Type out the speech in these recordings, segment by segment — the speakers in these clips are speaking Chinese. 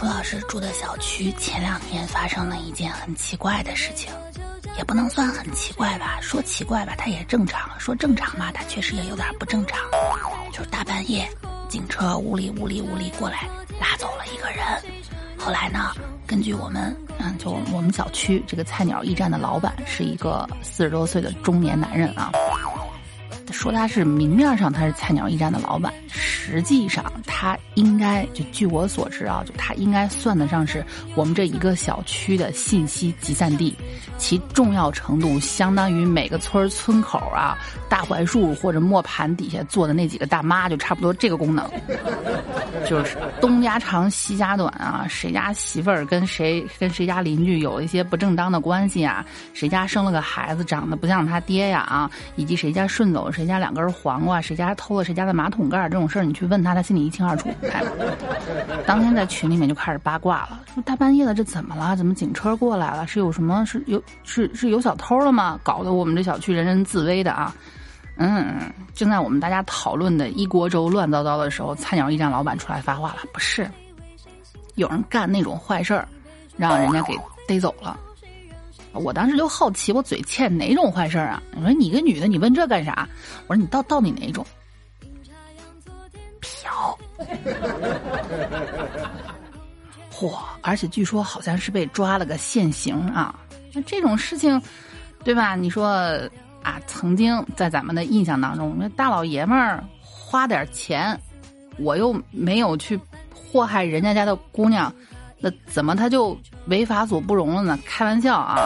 朱老师住的小区前两天发生了一件很奇怪的事情，也不能算很奇怪吧。说奇怪吧，它也正常；说正常吧，它确实也有点不正常。就是大半夜，警车呜哩呜哩呜哩过来，拉走了一个人。后来呢，根据我们，嗯，就我们小区这个菜鸟驿站的老板是一个四十多岁的中年男人啊。说他是明面上他是菜鸟驿站的老板，实际上他应该就据我所知啊，就他应该算得上是我们这一个小区的信息集散地，其重要程度相当于每个村村口啊，大槐树或者磨盘底下坐的那几个大妈，就差不多这个功能，就是东家长西家短啊，谁家媳妇儿跟谁跟谁家邻居有一些不正当的关系啊，谁家生了个孩子长得不像他爹呀啊，以及谁家顺走。谁谁家两根黄瓜，谁家偷了谁家的马桶盖这种事儿，你去问他，他心里一清二楚。当天在群里面就开始八卦了，说大半夜的这怎么了？怎么警车过来了？是有什么？是有是是有小偷了吗？搞得我们这小区人人自危的啊！嗯，正在我们大家讨论的一锅粥乱糟糟的时候，菜鸟驿站老板出来发话了：不是，有人干那种坏事儿，让人家给逮走了。我当时就好奇，我嘴欠哪种坏事啊？你说你个女的，你问这干啥？我说你到到底哪种？嫖。嚯！而且据说好像是被抓了个现行啊。那这种事情，对吧？你说啊，曾经在咱们的印象当中，那大老爷们儿花点钱，我又没有去祸害人家家的姑娘。那怎么他就违法所不容了呢？开玩笑啊！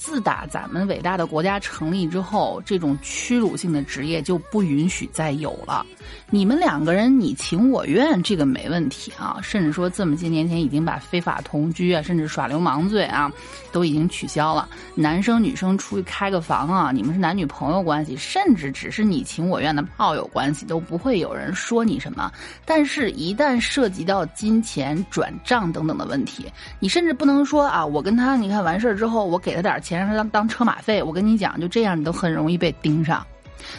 自打咱们伟大的国家成立之后，这种屈辱性的职业就不允许再有了。你们两个人你情我愿，这个没问题啊。甚至说这么些年前已经把非法同居啊，甚至耍流氓罪啊，都已经取消了。男生女生出去开个房啊，你们是男女朋友关系，甚至只是你情我愿的炮友关系，都不会有人说你什么。但是，一旦涉及到金钱转账等等的问题，你甚至不能说啊，我跟他你看完事儿之后，我给他点钱。钱让他当当车马费，我跟你讲，就这样你都很容易被盯上。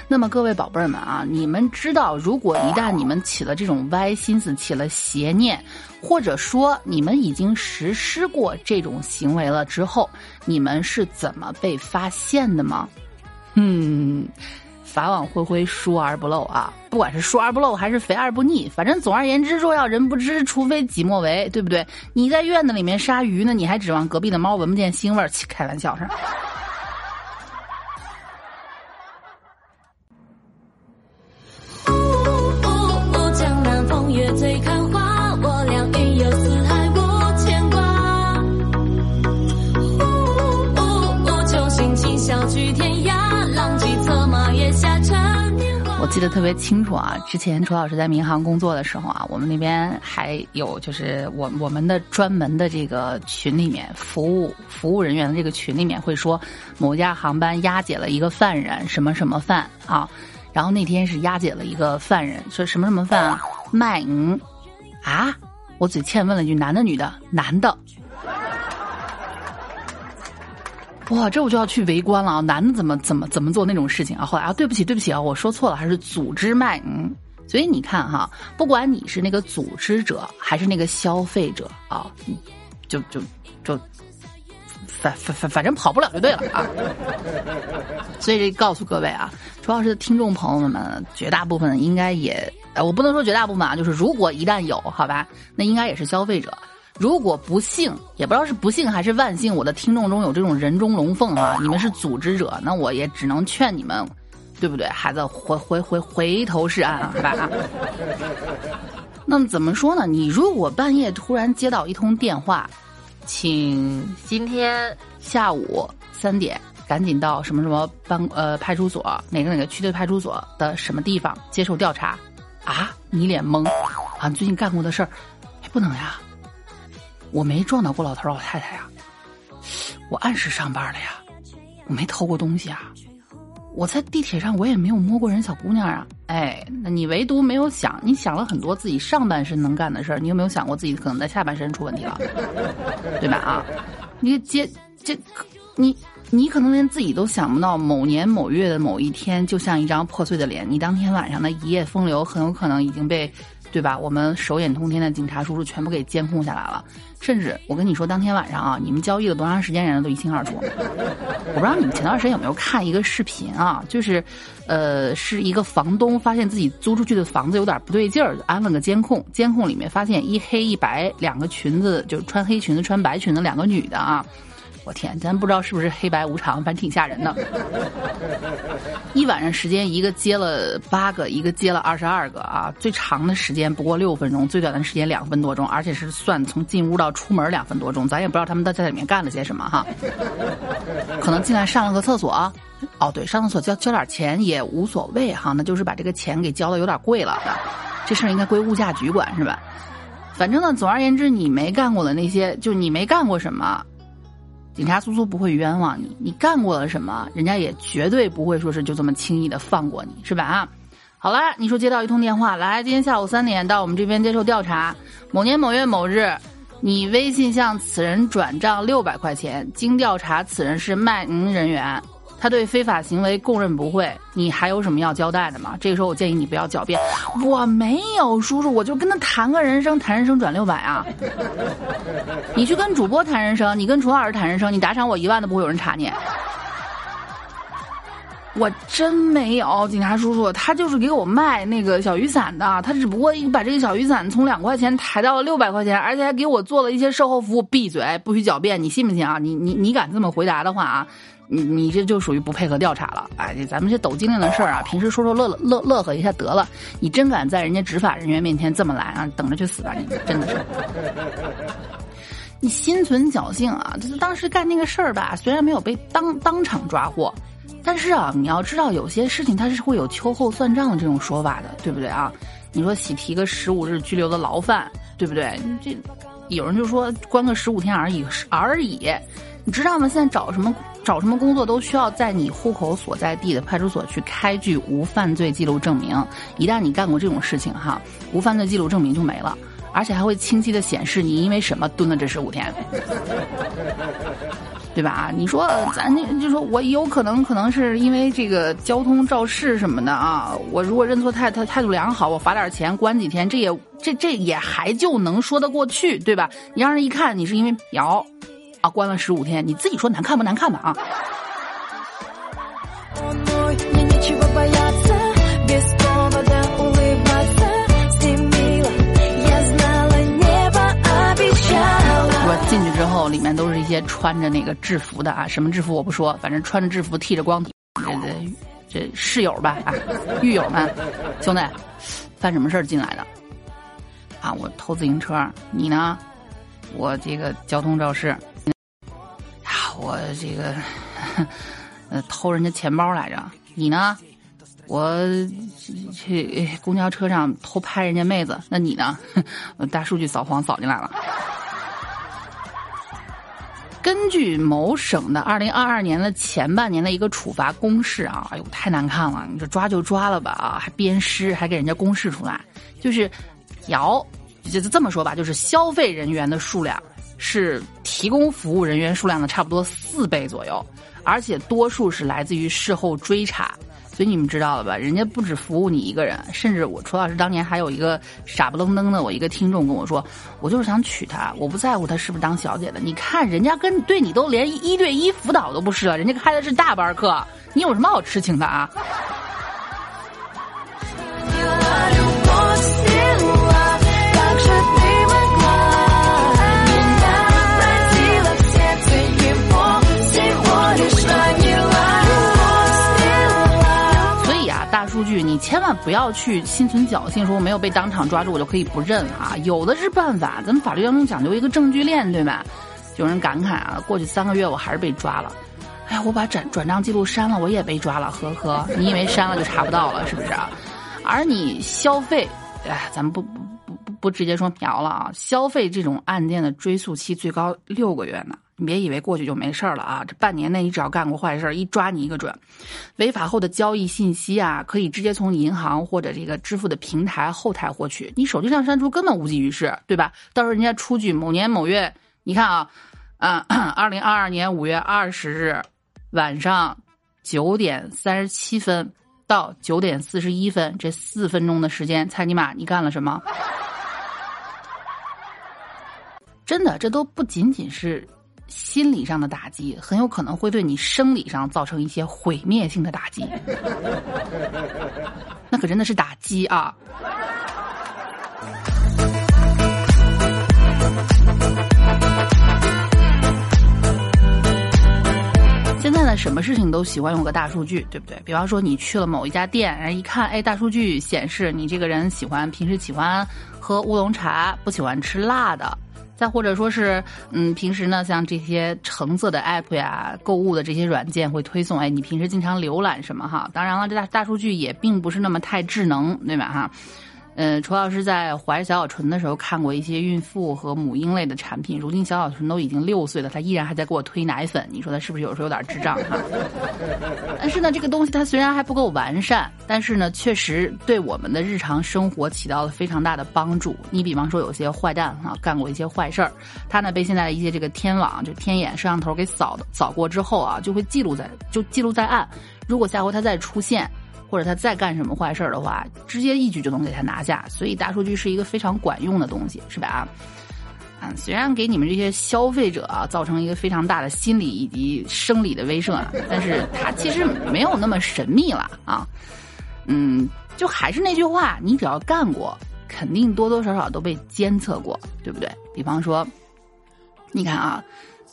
那么各位宝贝儿们啊，你们知道，如果一旦你们起了这种歪心思，起了邪念，或者说你们已经实施过这种行为了之后，你们是怎么被发现的吗？嗯。法网恢恢，疏而不漏啊！不管是疏而不漏，还是肥而不腻，反正总而言之，若要人不知，除非己莫为，对不对？你在院子里面杀鱼呢，你还指望隔壁的猫闻不见腥味儿？开玩笑是。我记得特别清楚啊！之前楚老师在民航工作的时候啊，我们那边还有就是我我们的专门的这个群里面，服务服务人员的这个群里面会说，某家航班押解了一个犯人，什么什么犯啊？然后那天是押解了一个犯人，说什么什么犯啊？卖嗯啊？我嘴欠问了一句，男的女的？男的。哇，这我就要去围观了啊！男的怎么怎么怎么做那种事情啊？后来啊，对不起对不起啊，我说错了，还是组织卖嗯。所以你看哈，不管你是那个组织者还是那个消费者啊，就就就反反反反正跑不了就对了啊。所以这告诉各位啊，主要是听众朋友们，绝大部分应该也，我不能说绝大部分啊，就是如果一旦有好吧，那应该也是消费者。如果不幸，也不知道是不幸还是万幸，我的听众中有这种人中龙凤啊，你们是组织者，那我也只能劝你们，对不对？孩子回回回回头是岸，好吧？那么怎么说呢？你如果半夜突然接到一通电话，请今天下午三点赶紧到什么什么办呃派出所哪个哪个区的派出所的什么地方接受调查啊？你脸懵啊？你最近干过的事儿，哎，不能呀。我没撞到过老头老太太呀，我按时上班了呀，我没偷过东西啊。我在地铁上，我也没有摸过人小姑娘啊！哎，那你唯独没有想，你想了很多自己上半身能干的事儿，你有没有想过自己可能在下半身出问题了，对吧？啊，你接这，你你可能连自己都想不到，某年某月的某一天，就像一张破碎的脸，你当天晚上的一夜风流，很有可能已经被。对吧？我们手眼通天的警察叔叔全部给监控下来了，甚至我跟你说，当天晚上啊，你们交易了多长时间，人家都一清二楚。我不知道你们前段时间有没有看一个视频啊？就是，呃，是一个房东发现自己租出去的房子有点不对劲儿，安了个监控，监控里面发现一黑一白两个裙子，就穿黑裙子穿白裙子两个女的啊。天，咱不知道是不是黑白无常，反正挺吓人的。一晚上时间，一个接了八个，一个接了二十二个啊！最长的时间不过六分钟，最短的时间两分多钟，而且是算从进屋到出门两分多钟。咱也不知道他们在在里面干了些什么哈。可能进来上了个厕所，哦对，上厕所交交点钱也无所谓哈，那就是把这个钱给交的有点贵了。这事儿应该归物价局管是吧？反正呢，总而言之，你没干过的那些，就你没干过什么。警察叔叔不会冤枉你，你干过了什么，人家也绝对不会说是就这么轻易的放过你，是吧？啊，好了，你说接到一通电话，来，今天下午三点到我们这边接受调查，某年某月某日，你微信向此人转账六百块钱，经调查，此人是卖淫人员。他对非法行为供认不讳，你还有什么要交代的吗？这个时候我建议你不要狡辩，我没有，叔叔，我就跟他谈个人生，谈人生转六百啊。你去跟主播谈人生，你跟楚老师谈人生，你打赏我一万都不会有人查你。我真没有，警察叔叔，他就是给我卖那个小雨伞的，他只不过把这个小雨伞从两块钱抬到了六百块钱，而且还给我做了一些售后服务。闭嘴，不许狡辩，你信不信啊？你你你敢这么回答的话啊？你你这就属于不配合调查了，哎，咱们这抖精灵的事儿啊，平时说说乐乐乐乐呵一下得了。你真敢在人家执法人员面前这么来啊？等着去死吧！你真的是，你心存侥幸啊！就是当时干那个事儿吧，虽然没有被当当场抓获，但是啊，你要知道有些事情它是会有秋后算账的这种说法的，对不对啊？你说喜提个十五日拘留的牢犯，对不对？这有人就说关个十五天而已而已。你知道吗？现在找什么找什么工作都需要在你户口所在地的派出所去开具无犯罪记录证明。一旦你干过这种事情，哈，无犯罪记录证明就没了，而且还会清晰的显示你因为什么蹲了这十五天，对吧？你说咱就就说我有可能可能是因为这个交通肇事什么的啊，我如果认错态态态度良好，我罚点钱关几天，这也这这也还就能说得过去，对吧？你让人一看你是因为嫖。啊，关了十五天，你自己说难看不难看吧？啊！我进去之后，里面都是一些穿着那个制服的啊，什么制服我不说，反正穿着制服剃着光头，这这室友吧啊，狱友们，兄弟，犯什么事儿进来的？啊，我偷自行车，你呢？我这个交通肇事。我这个，呃，偷人家钱包来着。你呢？我去公交车上偷拍人家妹子。那你呢？大数据扫黄扫进来了。根据某省的二零二二年的前半年的一个处罚公示啊，哎呦，太难看了！你说抓就抓了吧啊，还鞭尸，还给人家公示出来，就是摇，就这么说吧，就是消费人员的数量。是提供服务人员数量的差不多四倍左右，而且多数是来自于事后追查，所以你们知道了吧？人家不止服务你一个人，甚至我楚老师当年还有一个傻不愣登的我一个听众跟我说，我就是想娶她，我不在乎她是不是当小姐的。你看人家跟对你都连一对一辅导都不是了，人家开的是大班课，你有什么好痴情的啊？数据，你千万不要去心存侥幸，说我没有被当场抓住，我就可以不认啊！有的是办法，咱们法律当中讲究一个证据链，对吧？有人感慨啊，过去三个月我还是被抓了，哎呀，我把转转账记录删了，我也被抓了，呵呵，你以为删了就查不到了，是不是？而你消费，哎，咱们不不不不直接说嫖了啊，消费这种案件的追诉期最高六个月呢。你别以为过去就没事了啊！这半年内你只要干过坏事，一抓你一个准。违法后的交易信息啊，可以直接从银行或者这个支付的平台后台获取，你手机上删除根本无济于事，对吧？到时候人家出具某年某月，你看啊，啊，二零二二年五月二十日晚上九点三十七分到九点四十一分这四分钟的时间，猜尼玛你干了什么？真的，这都不仅仅是。心理上的打击很有可能会对你生理上造成一些毁灭性的打击，那可真的是打击啊！现在呢，什么事情都喜欢用个大数据，对不对？比方说你去了某一家店，然后一看，哎，大数据显示你这个人喜欢平时喜欢喝乌龙茶，不喜欢吃辣的。再或者说是，嗯，平时呢，像这些橙色的 app 呀，购物的这些软件会推送，哎，你平时经常浏览什么哈？当然了，这大大数据也并不是那么太智能，对吧哈？嗯，楚老师在怀着小小纯的时候看过一些孕妇和母婴类的产品。如今小小纯都已经六岁了，他依然还在给我推奶粉。你说他是不是有时候有点智障哈？但是呢，这个东西它虽然还不够完善，但是呢，确实对我们的日常生活起到了非常大的帮助。你比方说，有些坏蛋哈干过一些坏事儿，他呢被现在的一些这个天网就天眼摄像头给扫扫过之后啊，就会记录在就记录在案。如果下回他再出现。或者他再干什么坏事儿的话，直接一举就能给他拿下。所以大数据是一个非常管用的东西，是吧？啊，虽然给你们这些消费者啊造成一个非常大的心理以及生理的威慑，但是它其实没有那么神秘了啊。嗯，就还是那句话，你只要干过，肯定多多少少都被监测过，对不对？比方说，你看啊，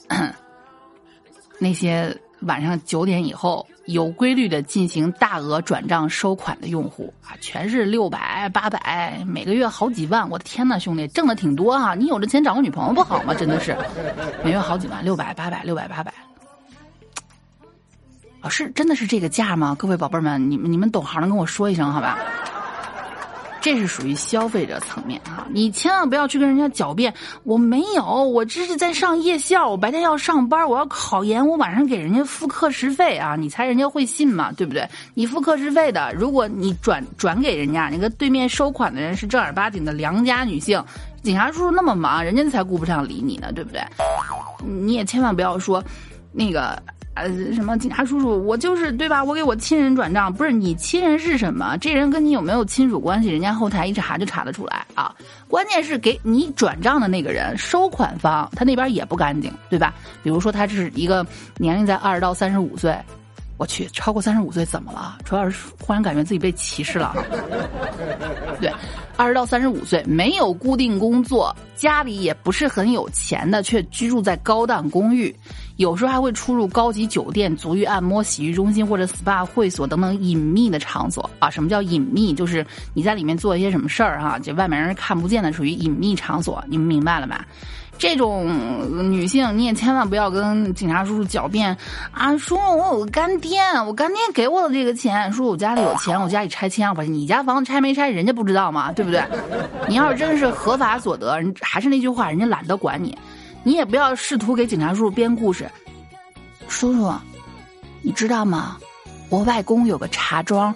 那些。晚上九点以后有规律的进行大额转账收款的用户啊，全是六百八百，每个月好几万。我的天呐，兄弟，挣的挺多哈！你有这钱找个女朋友不好吗？真的是，每月好几万，六百八百，六百八百。啊，是真的是这个价吗？各位宝贝儿们，你们你们懂行的跟我说一声好吧。这是属于消费者层面哈，你千万不要去跟人家狡辩，我没有，我这是在上夜校，我白天要上班，我要考研，我晚上给人家付课时费啊，你猜人家会信吗？对不对？你付课时费的，如果你转转给人家那个对面收款的人是正儿八经的良家女性，警察叔叔那么忙，人家才顾不上理你呢，对不对？你也千万不要说，那个。呃，什么警察叔叔，我就是对吧？我给我亲人转账，不是你亲人是什么？这人跟你有没有亲属关系？人家后台一查就查得出来啊！关键是给你转账的那个人，收款方他那边也不干净，对吧？比如说他这是一个年龄在二十到三十五岁。我去，超过三十五岁怎么了？主要是忽然感觉自己被歧视了。对，二十到三十五岁没有固定工作，家里也不是很有钱的，却居住在高档公寓，有时候还会出入高级酒店、足浴按摩、洗浴中心或者 SPA 会所等等隐秘的场所啊。什么叫隐秘？就是你在里面做一些什么事儿哈，就外面人看不见的，属于隐秘场所。你们明白了吧？这种女性，你也千万不要跟警察叔叔狡辩啊！叔，我有个干爹，我干爹给我的这个钱，说，我家里有钱，我家里拆迁，我你家房子拆没拆，人家不知道吗？对不对？你要是真是合法所得，人还是那句话，人家懒得管你，你也不要试图给警察叔叔编故事。叔叔，你知道吗？我外公有个茶庄。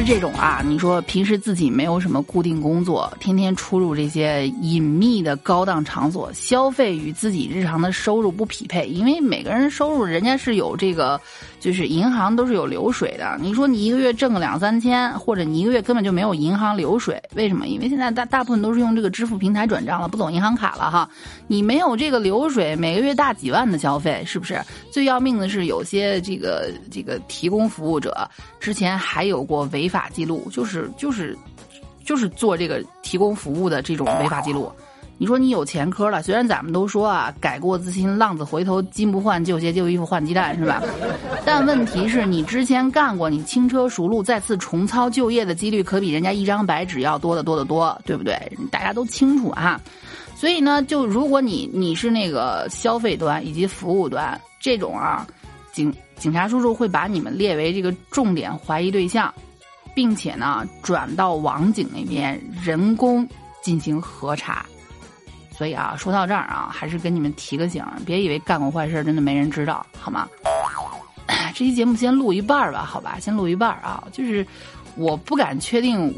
实这种啊，你说平时自己没有什么固定工作，天天出入这些隐秘的高档场所，消费与自己日常的收入不匹配，因为每个人收入人家是有这个。就是银行都是有流水的，你说你一个月挣个两三千，或者你一个月根本就没有银行流水，为什么？因为现在大大部分都是用这个支付平台转账了，不走银行卡了哈。你没有这个流水，每个月大几万的消费，是不是？最要命的是有些这个这个提供服务者之前还有过违法记录，就是就是就是做这个提供服务的这种违法记录。你说你有前科了，虽然咱们都说啊，改过自新，浪子回头金不换，旧鞋旧衣服换鸡蛋，是吧？但问题是你之前干过，你轻车熟路，再次重操旧业的几率可比人家一张白纸要多得多得多，对不对？大家都清楚啊。所以呢，就如果你你是那个消费端以及服务端这种啊，警警察叔叔会把你们列为这个重点怀疑对象。并且呢转到网警那边人工进行核查。所以啊，说到这儿啊，还是跟你们提个醒，别以为干过坏事真的没人知道，好吗？这期节目先录一半儿吧，好吧，先录一半儿啊，就是我不敢确定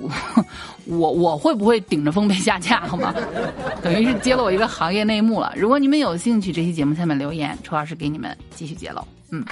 我 我会不会顶着风被下架，好吗？等于是揭露我一个行业内幕了。如果你们有兴趣，这期节目下面留言，楚老师给你们继续揭露。嗯。